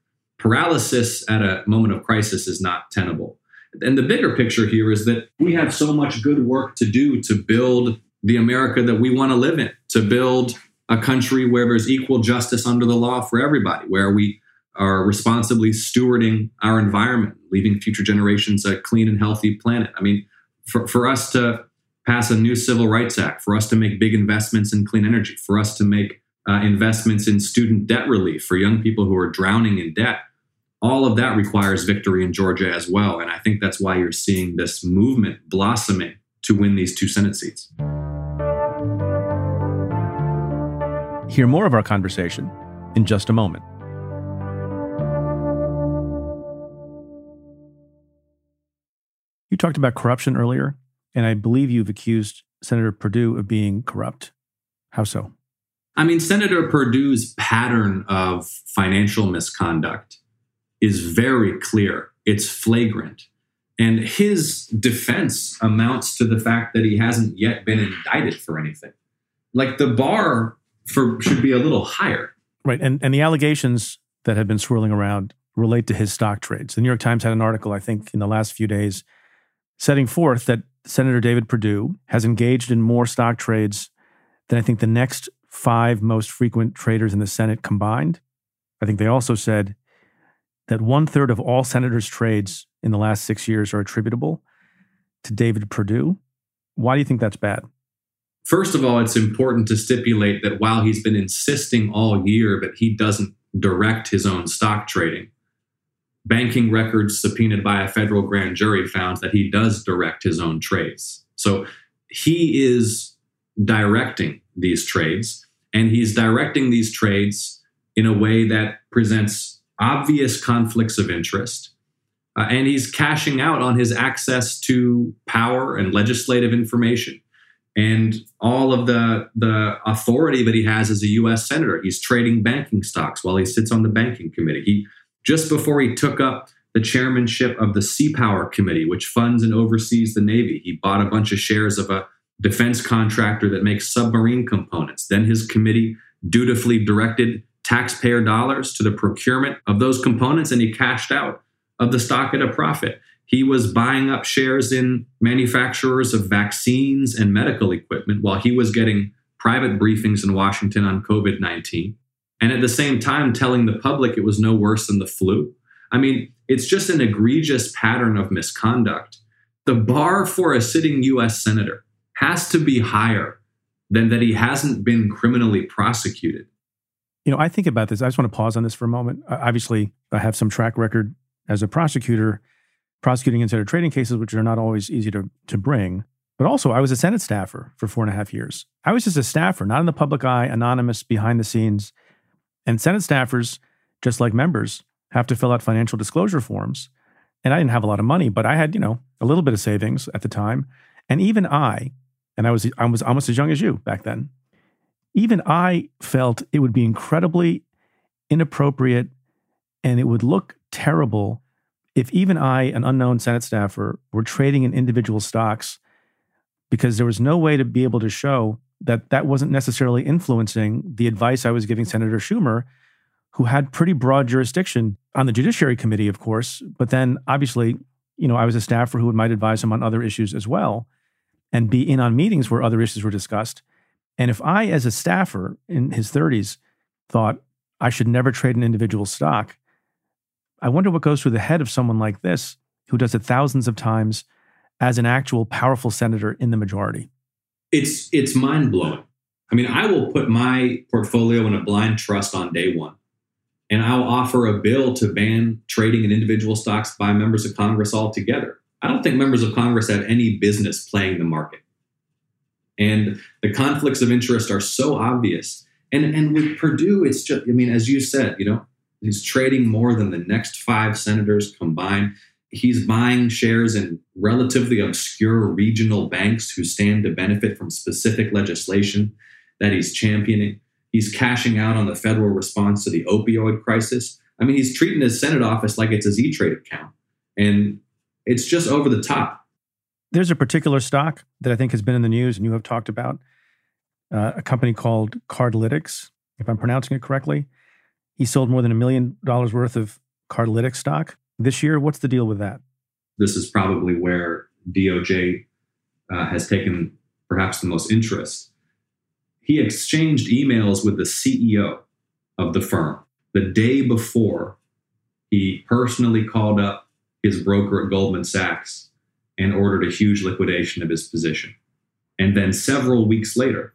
paralysis at a moment of crisis is not tenable. And the bigger picture here is that we have so much good work to do to build the America that we want to live in, to build a country where there's equal justice under the law for everybody, where we are responsibly stewarding our environment, leaving future generations a clean and healthy planet. I mean, for, for us to pass a new Civil Rights Act, for us to make big investments in clean energy, for us to make uh, investments in student debt relief for young people who are drowning in debt all of that requires victory in Georgia as well. And I think that's why you're seeing this movement blossoming to win these two Senate seats. Hear more of our conversation in just a moment. You talked about corruption earlier, and I believe you've accused Senator Perdue of being corrupt. How so? I mean, Senator Perdue's pattern of financial misconduct is very clear, it's flagrant. And his defense amounts to the fact that he hasn't yet been indicted for anything. Like the bar for should be a little higher. Right. And and the allegations that have been swirling around relate to his stock trades. The New York Times had an article, I think, in the last few days setting forth that Senator David Perdue has engaged in more stock trades than I think the next five most frequent traders in the Senate combined. I think they also said that one third of all senators' trades in the last six years are attributable to David Perdue. Why do you think that's bad? First of all, it's important to stipulate that while he's been insisting all year that he doesn't direct his own stock trading, banking records subpoenaed by a federal grand jury found that he does direct his own trades. So he is directing these trades, and he's directing these trades in a way that presents obvious conflicts of interest. Uh, and he's cashing out on his access to power and legislative information and all of the, the authority that he has as a US senator. He's trading banking stocks while he sits on the banking committee. He just before he took up the chairmanship of the Sea Power Committee, which funds and oversees the Navy. He bought a bunch of shares of a defense contractor that makes submarine components. Then his committee dutifully directed taxpayer dollars to the procurement of those components, and he cashed out of the stock at a profit. He was buying up shares in manufacturers of vaccines and medical equipment while he was getting private briefings in Washington on COVID 19 and at the same time telling the public it was no worse than the flu. I mean, it's just an egregious pattern of misconduct. The bar for a sitting US senator has to be higher than that he hasn't been criminally prosecuted. You know, I think about this. I just want to pause on this for a moment. Obviously, I have some track record as a prosecutor prosecuting insider trading cases, which are not always easy to, to bring. But also, I was a Senate staffer for four and a half years. I was just a staffer, not in the public eye, anonymous, behind the scenes. And Senate staffers, just like members, have to fill out financial disclosure forms. And I didn't have a lot of money, but I had, you know, a little bit of savings at the time. And even I, and I was I was almost as young as you back then, even I felt it would be incredibly inappropriate and it would look terrible if even I, an unknown Senate staffer, were trading in individual stocks because there was no way to be able to show that that wasn't necessarily influencing the advice I was giving Senator Schumer, who had pretty broad jurisdiction on the Judiciary Committee, of course. But then obviously, you know, I was a staffer who might advise him on other issues as well and be in on meetings where other issues were discussed. And if I, as a staffer in his 30s, thought I should never trade an individual stock, I wonder what goes through the head of someone like this who does it thousands of times as an actual powerful senator in the majority it's it's mind blowing. I mean, I will put my portfolio in a blind trust on day one, and I'll offer a bill to ban trading in individual stocks by members of Congress altogether. I don't think members of Congress have any business playing the market, and the conflicts of interest are so obvious. And and with Perdue, it's just I mean, as you said, you know, he's trading more than the next five senators combined he's buying shares in relatively obscure regional banks who stand to benefit from specific legislation that he's championing. He's cashing out on the federal response to the opioid crisis. I mean, he's treating his Senate office like it's a E-Trade account. And it's just over the top. There's a particular stock that I think has been in the news and you have talked about uh, a company called Cardlytics, if I'm pronouncing it correctly. He sold more than a million dollars worth of Cardlytics stock this year. What's the deal with that? This is probably where DOJ uh, has taken perhaps the most interest. He exchanged emails with the CEO of the firm the day before he personally called up his broker at Goldman Sachs and ordered a huge liquidation of his position. And then several weeks later,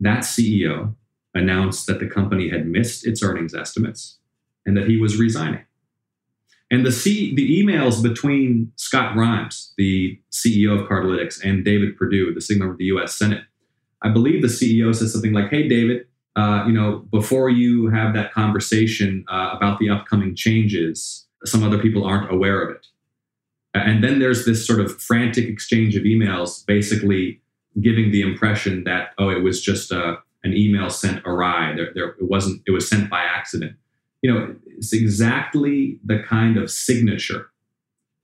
that CEO announced that the company had missed its earnings estimates and that he was resigning. And the C, the emails between Scott Grimes, the CEO of Cardlytics, and David Perdue, the member of the U.S. Senate, I believe the CEO says something like, "Hey, David, uh, you know, before you have that conversation uh, about the upcoming changes, some other people aren't aware of it." And then there's this sort of frantic exchange of emails, basically giving the impression that oh, it was just a, an email sent awry. There, there, it wasn't. It was sent by accident. You know, it's exactly the kind of signature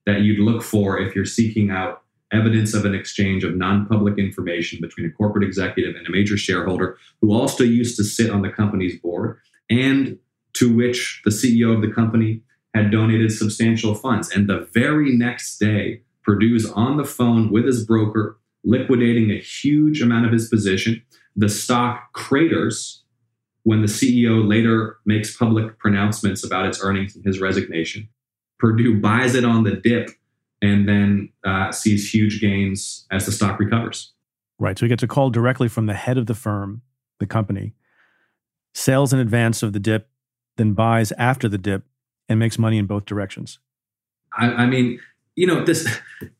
that you'd look for if you're seeking out evidence of an exchange of non-public information between a corporate executive and a major shareholder who also used to sit on the company's board and to which the CEO of the company had donated substantial funds. And the very next day, Perdue's on the phone with his broker, liquidating a huge amount of his position. The stock craters when the CEO later makes public pronouncements about its earnings and his resignation. Perdue buys it on the dip and then uh, sees huge gains as the stock recovers. Right. So he gets a call directly from the head of the firm, the company, sells in advance of the dip, then buys after the dip and makes money in both directions. I, I mean, you know, this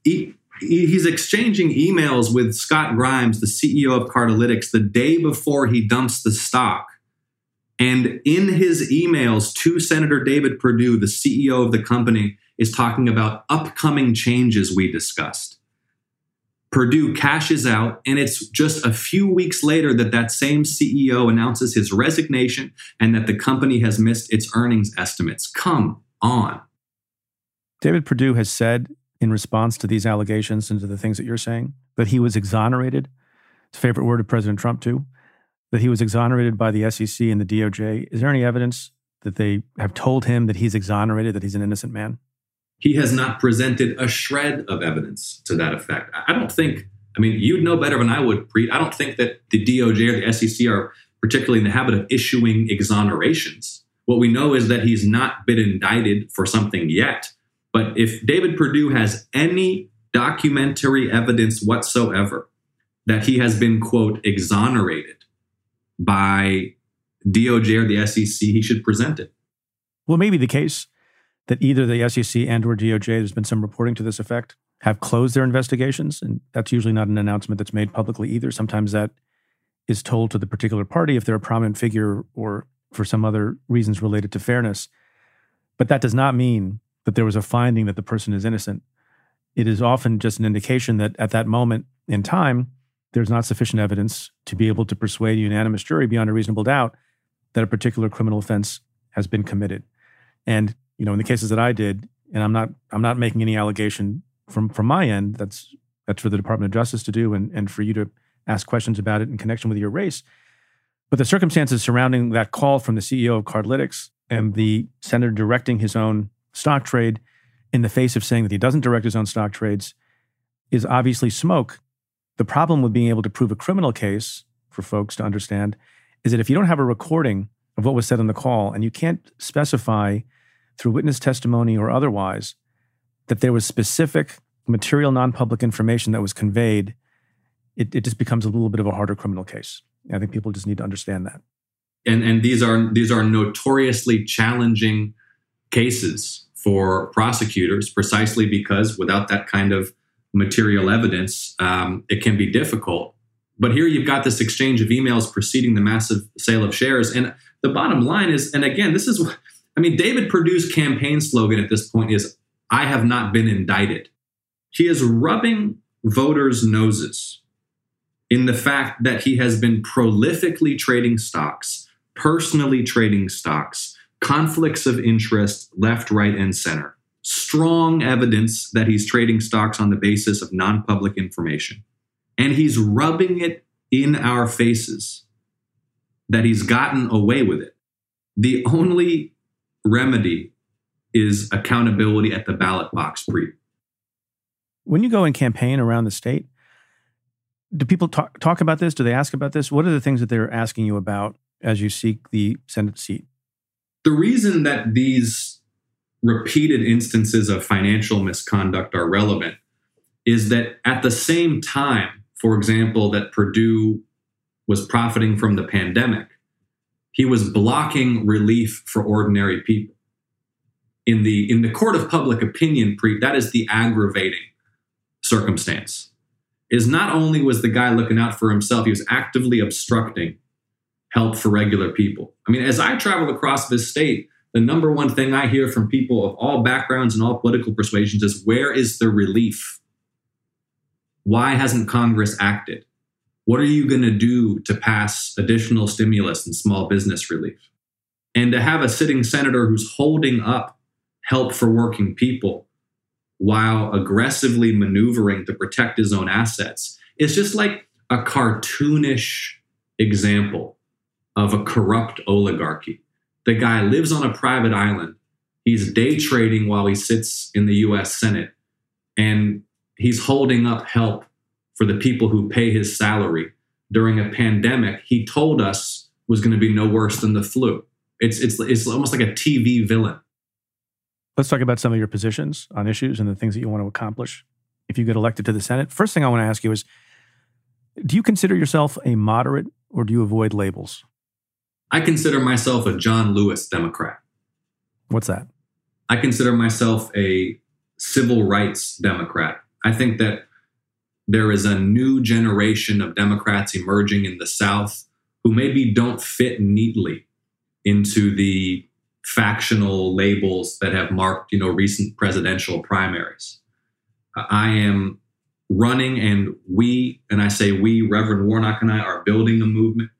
he, he's exchanging emails with Scott Grimes, the CEO of Cardlytics, the day before he dumps the stock. And in his emails to Senator David Perdue, the CEO of the company, is talking about upcoming changes we discussed. Perdue cashes out, and it's just a few weeks later that that same CEO announces his resignation and that the company has missed its earnings estimates. Come on. David Perdue has said in response to these allegations and to the things that you're saying that he was exonerated. It's a favorite word of President Trump, too that he was exonerated by the SEC and the DOJ. Is there any evidence that they have told him that he's exonerated, that he's an innocent man? He has not presented a shred of evidence to that effect. I don't think, I mean, you'd know better than I would. I don't think that the DOJ or the SEC are particularly in the habit of issuing exonerations. What we know is that he's not been indicted for something yet. But if David Perdue has any documentary evidence whatsoever that he has been, quote, exonerated by DOJ or the SEC, he should present it. Well, maybe the case that either the SEC and or DOJ, there's been some reporting to this effect, have closed their investigations. And that's usually not an announcement that's made publicly either. Sometimes that is told to the particular party if they're a prominent figure or for some other reasons related to fairness. But that does not mean that there was a finding that the person is innocent. It is often just an indication that at that moment in time, there's not sufficient evidence to be able to persuade a unanimous jury beyond a reasonable doubt that a particular criminal offense has been committed. And you know, in the cases that I did, and I'm not I'm not making any allegation from from my end. That's that's for the Department of Justice to do, and and for you to ask questions about it in connection with your race. But the circumstances surrounding that call from the CEO of Cardlytics and the senator directing his own stock trade in the face of saying that he doesn't direct his own stock trades is obviously smoke the problem with being able to prove a criminal case for folks to understand is that if you don't have a recording of what was said on the call and you can't specify through witness testimony or otherwise that there was specific material non-public information that was conveyed, it, it just becomes a little bit of a harder criminal case. I think people just need to understand that. And and these are these are notoriously challenging cases for prosecutors precisely because without that kind of material evidence, um, it can be difficult. But here you've got this exchange of emails preceding the massive sale of shares. And the bottom line is, and again, this is, I mean, David Perdue's campaign slogan at this point is, I have not been indicted. He is rubbing voters' noses in the fact that he has been prolifically trading stocks, personally trading stocks, conflicts of interest left, right, and center strong evidence that he's trading stocks on the basis of non public information. And he's rubbing it in our faces that he's gotten away with it. The only remedy is accountability at the ballot box Preet. When you go and campaign around the state, do people talk, talk about this? Do they ask about this? What are the things that they're asking you about as you seek the Senate seat? The reason that these repeated instances of financial misconduct are relevant is that at the same time, for example, that Perdue was profiting from the pandemic, he was blocking relief for ordinary people. In the in the court of public opinion, Preet that is the aggravating circumstance. Is not only was the guy looking out for himself, he was actively obstructing help for regular people. I mean, as I travel across this state, the number one thing I hear from people of all backgrounds and all political persuasions is where is the relief? Why hasn't Congress acted? What are you going to do to pass additional stimulus and small business relief? And to have a sitting senator who's holding up help for working people while aggressively maneuvering to protect his own assets is just like a cartoonish example of a corrupt oligarchy. The guy lives on a private island. He's day trading while he sits in the US Senate, and he's holding up help for the people who pay his salary during a pandemic he told us was going to be no worse than the flu. It's, it's, it's almost like a TV villain. Let's talk about some of your positions on issues and the things that you want to accomplish if you get elected to the Senate. First thing I want to ask you is do you consider yourself a moderate or do you avoid labels? I consider myself a John Lewis Democrat. What's that? I consider myself a civil rights Democrat. I think that there is a new generation of Democrats emerging in the South who maybe don't fit neatly into the factional labels that have marked, you know, recent presidential primaries. I am running and we, and I say we, Reverend Warnock and I are building a movement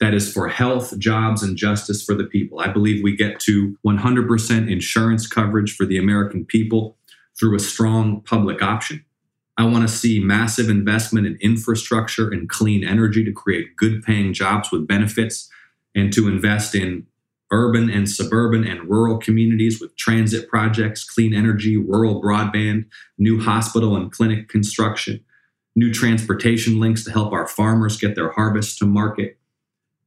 that is for health, jobs, and justice for the people. I believe we get to 100% insurance coverage for the American people through a strong public option. I want to see massive investment in infrastructure and clean energy to create good paying jobs with benefits and to invest in urban and suburban and rural communities with transit projects, clean energy, rural broadband, new hospital and clinic construction, new transportation links to help our farmers get their harvest to market,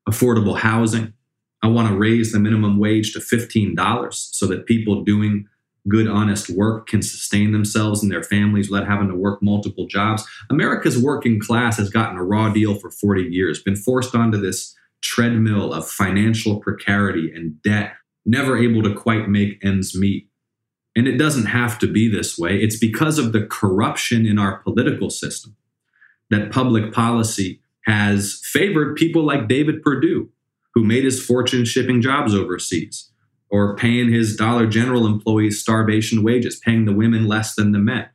affordable housing. I want to raise the minimum wage to $15 so that people doing good, honest work can sustain themselves and their families without having to work multiple jobs. America's working class has gotten a raw deal for 40 years, been forced onto this treadmill of financial precarity and debt, never able to quite make ends meet. And it doesn't have to be this way. It's because of the corruption in our political system that public policy has favored people like David Perdue, who made his fortune shipping jobs overseas, or paying his Dollar General employees starvation wages, paying the women less than the men.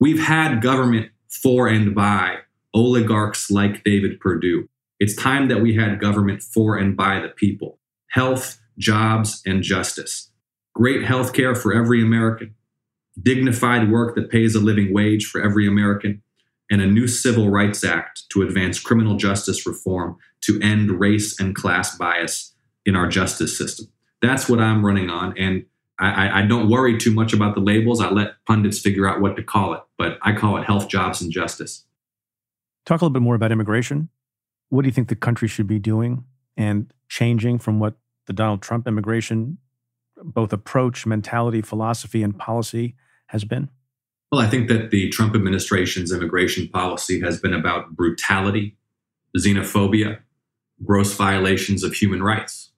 We've had government for and by oligarchs like David Perdue. It's time that we had government for and by the people. Health, jobs, and justice. Great health care for every American. Dignified work that pays a living wage for every American and a new Civil Rights Act to advance criminal justice reform to end race and class bias in our justice system. That's what I'm running on. And I, I, don't worry too much about the labels. I let pundits figure out what to call it, but I call it health, jobs, and justice. Talk a little bit more about immigration. What do you think the country should be doing and changing from what the Donald Trump immigration, both approach, mentality, philosophy, and policy has been? Well, I think that the Trump administration's immigration policy has been about brutality, xenophobia, gross violations of human rights.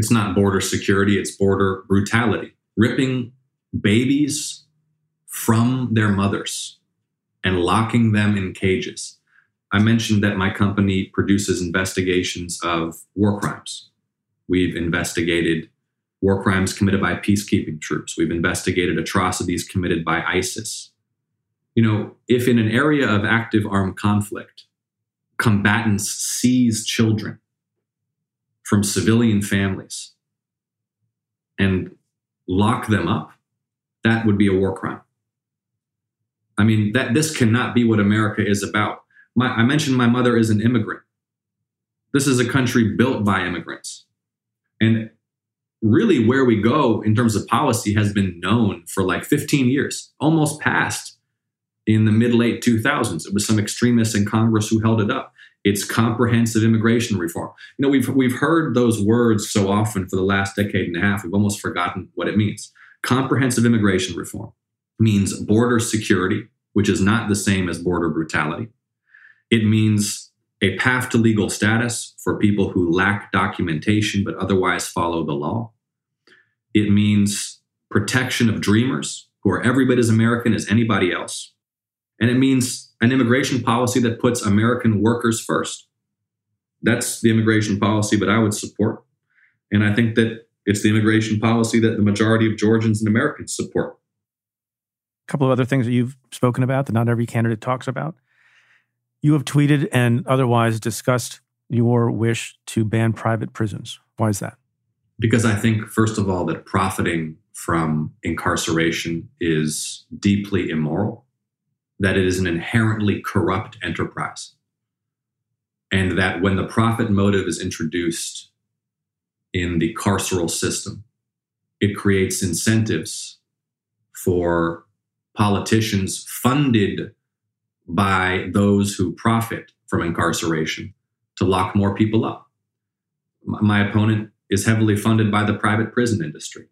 It's not border security, it's border brutality, ripping babies from their mothers and locking them in cages. I mentioned that my company produces investigations of war crimes. We've investigated war crimes committed by peacekeeping troops. We've investigated atrocities committed by ISIS. You know, if in an area of active armed conflict, combatants seize children from civilian families and lock them up, that would be a war crime. I mean, that this cannot be what America is about. My, I mentioned my mother is an immigrant. This is a country built by immigrants. And really where we go in terms of policy has been known for like 15 years, almost past in the mid late 2000s. It was some extremists in Congress who held it up. It's comprehensive immigration reform. You know, we've we've heard those words so often for the last decade and a half, we've almost forgotten what it means. Comprehensive immigration reform means border security, which is not the same as border brutality. It means a path to legal status for people who lack documentation but otherwise follow the law. It means protection of dreamers who are every bit as American as anybody else. And it means an immigration policy that puts American workers first. That's the immigration policy that I would support. And I think that It's the immigration policy that the majority of Georgians and Americans support. A couple of other things that you've spoken about that not every candidate talks about. You have tweeted and otherwise discussed your wish to ban private prisons. Why is that? Because I think, first of all, that profiting from incarceration is deeply immoral, that it is an inherently corrupt enterprise, and that when the profit motive is introduced in the carceral system, it creates incentives for politicians funded by those who profit from incarceration to lock more people up. My opponent is heavily funded by the private prison industry.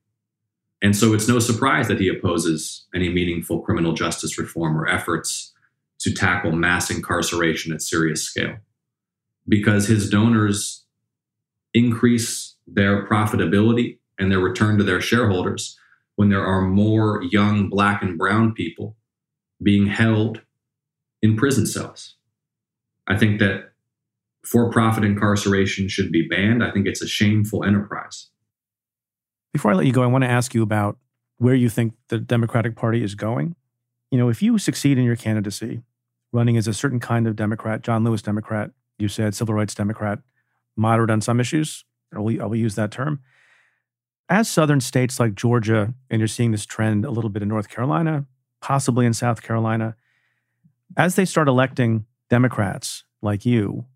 And so it's no surprise that he opposes any meaningful criminal justice reform or efforts to tackle mass incarceration at serious scale because his donors increase their profitability and their return to their shareholders when there are more young black and brown people being held in prison cells. I think that for profit incarceration should be banned. I think it's a shameful enterprise. Before I let you go, I want to ask you about where you think the Democratic Party is going. You know, if you succeed in your candidacy, running as a certain kind of Democrat, John Lewis Democrat, you said civil rights Democrat, moderate on some issues, I will, I will use that term. As southern states like Georgia, and you're seeing this trend a little bit in North Carolina, possibly in South Carolina, as they start electing Democrats like you,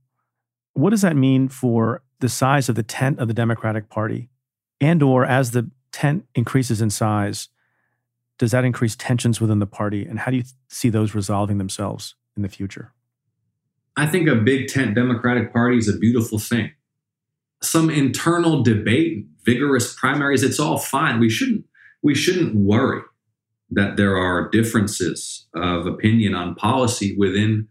what does that mean for the size of the tent of the Democratic Party? And or as the tent increases in size, does that increase tensions within the party? And how do you see those resolving themselves in the future? I think a big tent Democratic Party is a beautiful thing. Some internal debate, vigorous primaries, it's all fine. We shouldn't we shouldn't worry that there are differences of opinion on policy within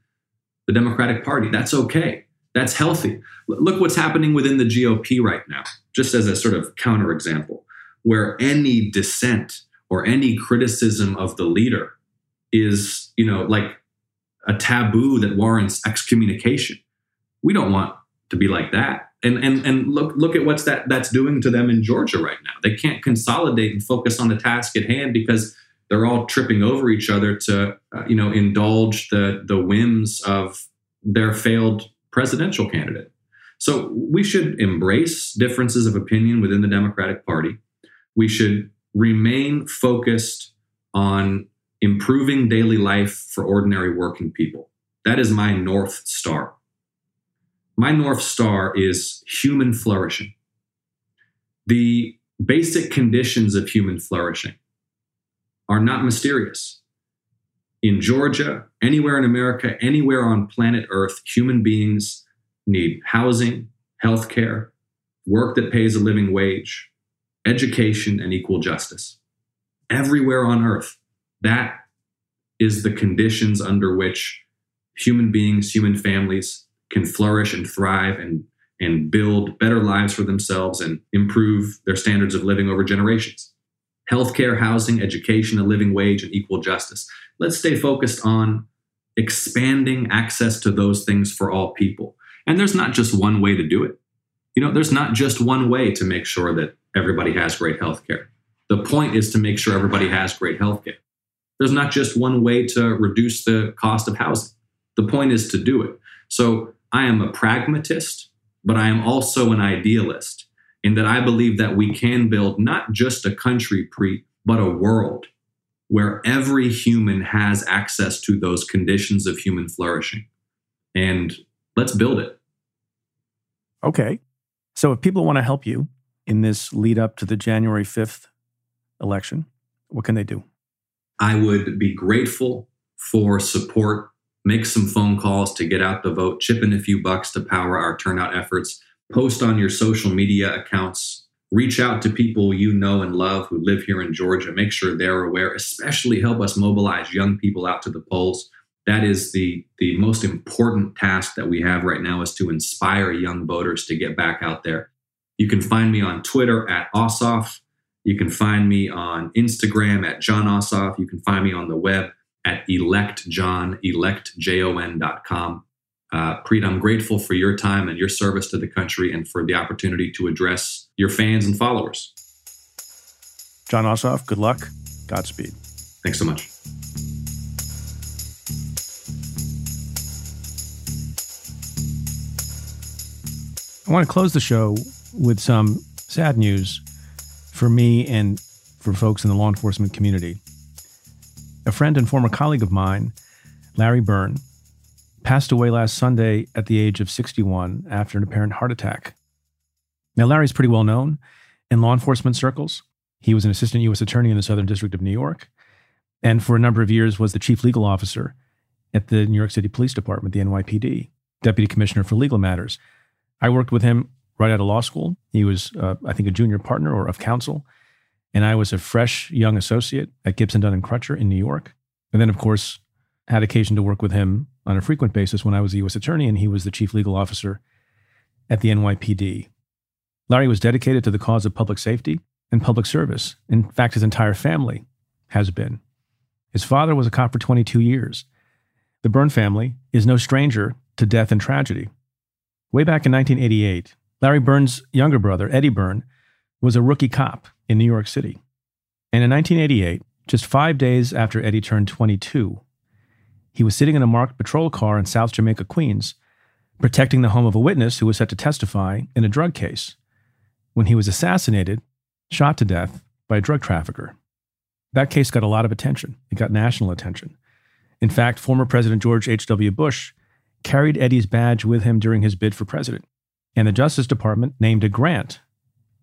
the Democratic Party. That's okay. That's healthy. Look what's happening within the GOP right now, just as a sort of counterexample, where any dissent or any criticism of the leader is, you know, like a taboo that warrants excommunication. We don't want to be like that. And and and look look at what's that that's doing to them in Georgia right now. They can't consolidate and focus on the task at hand because they're all tripping over each other to uh, you know indulge the the whims of their failed presidential candidate. So we should embrace differences of opinion within the Democratic Party. We should remain focused on improving daily life for ordinary working people. That is my North Star. My North Star is human flourishing. The basic conditions of human flourishing are not mysterious. In Georgia, anywhere in America, anywhere on planet Earth, human beings need housing, health care, work that pays a living wage, education, and equal justice. Everywhere on Earth, that is the conditions under which human beings, human families can flourish and thrive and, and build better lives for themselves and improve their standards of living over generations. Healthcare, housing, education, a living wage, and equal justice. Let's stay focused on expanding access to those things for all people. And there's not just one way to do it. You know, there's not just one way to make sure that everybody has great healthcare. The point is to make sure everybody has great healthcare. There's not just one way to reduce the cost of housing. The point is to do it. So I am a pragmatist, but I am also an idealist in that I believe that we can build not just a country, Preet, but a world where every human has access to those conditions of human flourishing. And let's build it. Okay. So if people want to help you in this lead up to the January 5th election, what can they do? I would be grateful for support. Make some phone calls to get out the vote, chip in a few bucks to power our turnout efforts, post on your social media accounts, reach out to people you know and love who live here in Georgia. Make sure they're aware, especially help us mobilize young people out to the polls. That is the, the most important task that we have right now is to inspire young voters to get back out there. You can find me on Twitter at Ossoff. You can find me on Instagram at Jon Ossoff. You can find me on the web at electjon, electjon.com. Uh, Preet, I'm grateful for your time and your service to the country and for the opportunity to address your fans and followers. Jon Ossoff, good luck. Godspeed. Thanks so much. I want to close the show with some sad news for me and for folks in the law enforcement community. A friend and former colleague of mine, Larry Byrne, passed away last Sunday at the age of 61 after an apparent heart attack. Now, Larry's pretty well known in law enforcement circles. He was an assistant U.S. attorney in the Southern District of New York, and for a number of years was the chief legal officer at the New York City Police Department, the NYPD, deputy commissioner for legal matters. I worked with him right out of law school. He was, uh, I think, a junior partner or of counsel, and I was a fresh young associate at Gibson Dunn and Crutcher in New York. And then, of course, had occasion to work with him on a frequent basis when I was a U.S. attorney and he was the chief legal officer at the NYPD. Larry was dedicated to the cause of public safety and public service. In fact, his entire family has been. His father was a cop for 22 years. The Byrne family is no stranger to death and tragedy. Way back in 1988, Larry Byrne's younger brother, Eddie Byrne, was a rookie cop in New York City. And in 1988, just five days after Eddie turned 22, he was sitting in a marked patrol car in South Jamaica, Queens, protecting the home of a witness who was set to testify in a drug case when he was assassinated, shot to death by a drug trafficker. That case got a lot of attention. It got national attention. In fact, former President George H.W. Bush carried Eddie's badge with him during his bid for president, and the Justice Department named a grant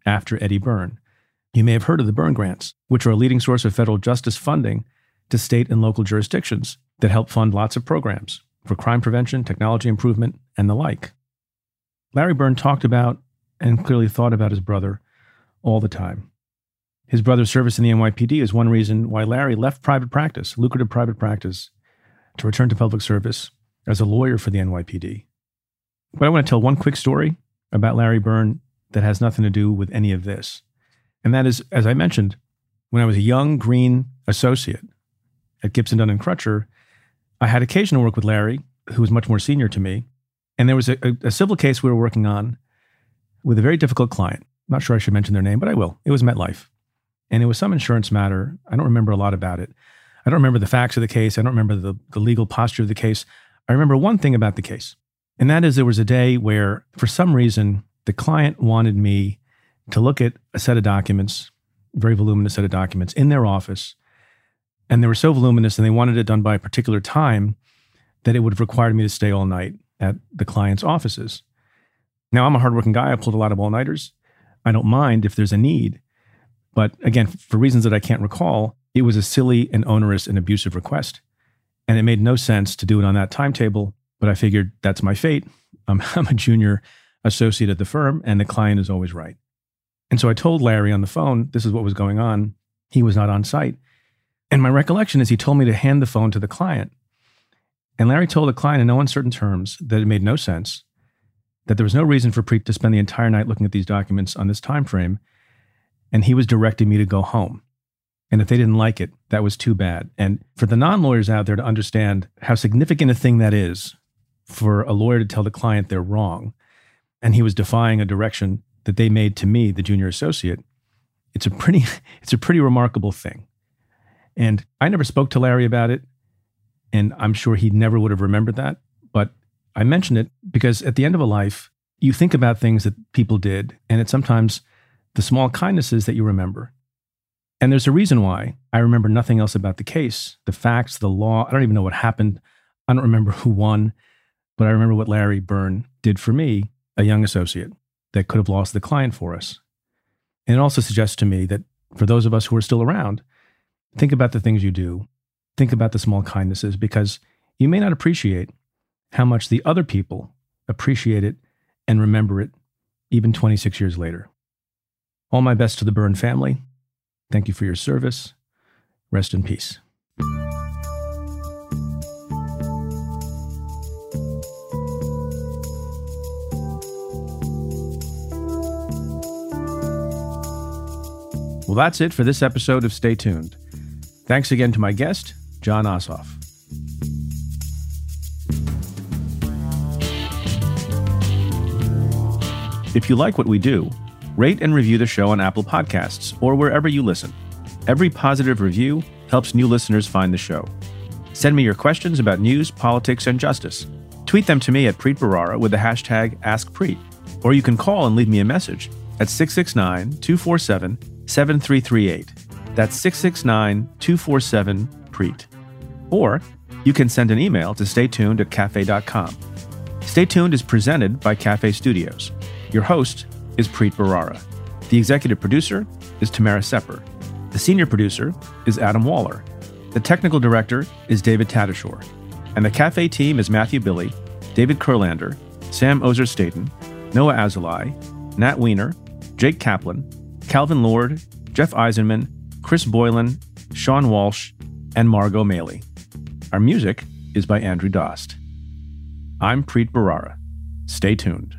after Eddie Byrne. You may have heard of the Byrne Grants, which are a leading source of federal justice funding to state and local jurisdictions that help fund lots of programs for crime prevention, technology improvement, and the like. Larry Byrne talked about and clearly thought about his brother all the time. His brother's service in the NYPD is one reason why Larry left private practice, lucrative private practice, to return to public service as a lawyer for the NYPD. But I want to tell one quick story about Larry Byrne that has nothing to do with any of this. And that is, as I mentioned, when I was a young green associate at Gibson Dunn and Crutcher, I had occasional work with Larry, who was much more senior to me. And there was a, a, a civil case we were working on with a very difficult client. I'm not sure I should mention their name, but I will. It was MetLife. And it was some insurance matter. I don't remember a lot about it. I don't remember the facts of the case. I don't remember the, the legal posture of the case. I remember one thing about the case, and that is there was a day where, for some reason, the client wanted me to look at a set of documents, very voluminous set of documents, in their office and they were so voluminous and they wanted it done by a particular time that it would have required me to stay all night at the client's offices. Now, I'm a hardworking guy. I pulled a lot of all nighters. I don't mind if there's a need. But again, for reasons that I can't recall, it was a silly and onerous and abusive request. And it made no sense to do it on that timetable. But I figured that's my fate. I'm, (laughs) I'm a junior associate at the firm, and the client is always right. And so I told Larry on the phone this is what was going on. He was not on site. And my recollection is he told me to hand the phone to the client. And Larry told the client in no uncertain terms that it made no sense, that there was no reason for Preet to spend the entire night looking at these documents on this time frame, and he was directing me to go home. And if they didn't like it, that was too bad. And for the non lawyers out there to understand how significant a thing that is for a lawyer to tell the client they're wrong, and he was defying a direction that they made to me, the junior associate, it's a pretty, (laughs) it's a pretty remarkable thing. And I never spoke to Larry about it. And I'm sure he never would have remembered that. But I mention it because at the end of a life, you think about things that people did, and it's sometimes the small kindnesses that you remember. And there's a reason why I remember nothing else about the case, the facts, the law. I don't even know what happened. I don't remember who won, but I remember what Larry Byrne did for me, a young associate that could have lost the client for us. And it also suggests to me that for those of us who are still around, Think about the things you do. Think about the small kindnesses because you may not appreciate how much the other people appreciate it and remember it even 26 years later. All my best to the Byrne family. Thank you for your service. Rest in peace. Well, that's it for this episode of Stay Tuned. Thanks again to my guest, Jon Ossoff. If you like what we do, rate and review the show on Apple Podcasts or wherever you listen. Every positive review helps new listeners find the show. Send me your questions about news, politics, and justice. Tweet them to me at Preet Bharara with the hashtag AskPreet, or you can call and leave me a message at 669 247 7338. That's 669 247 Preet. Or you can send an email to staytuned at cafe.com. Stay Tuned is presented by Cafe Studios. Your host is Preet Bharara. The executive producer is Tamara Sepper. The senior producer is Adam Waller. The technical director is David Tatasciore. And the cafe team is Matthew Billy, David Kurlander, Sam Ozer Staton, Noah Azulai, Nat Weiner, Jake Kaplan, Calvin Lord, Jeff Eisenman, Chris Boylan, Sean Walsh, and Margot Maley. Our music is by Andrew Dost. I'm Preet Bharara. Stay tuned.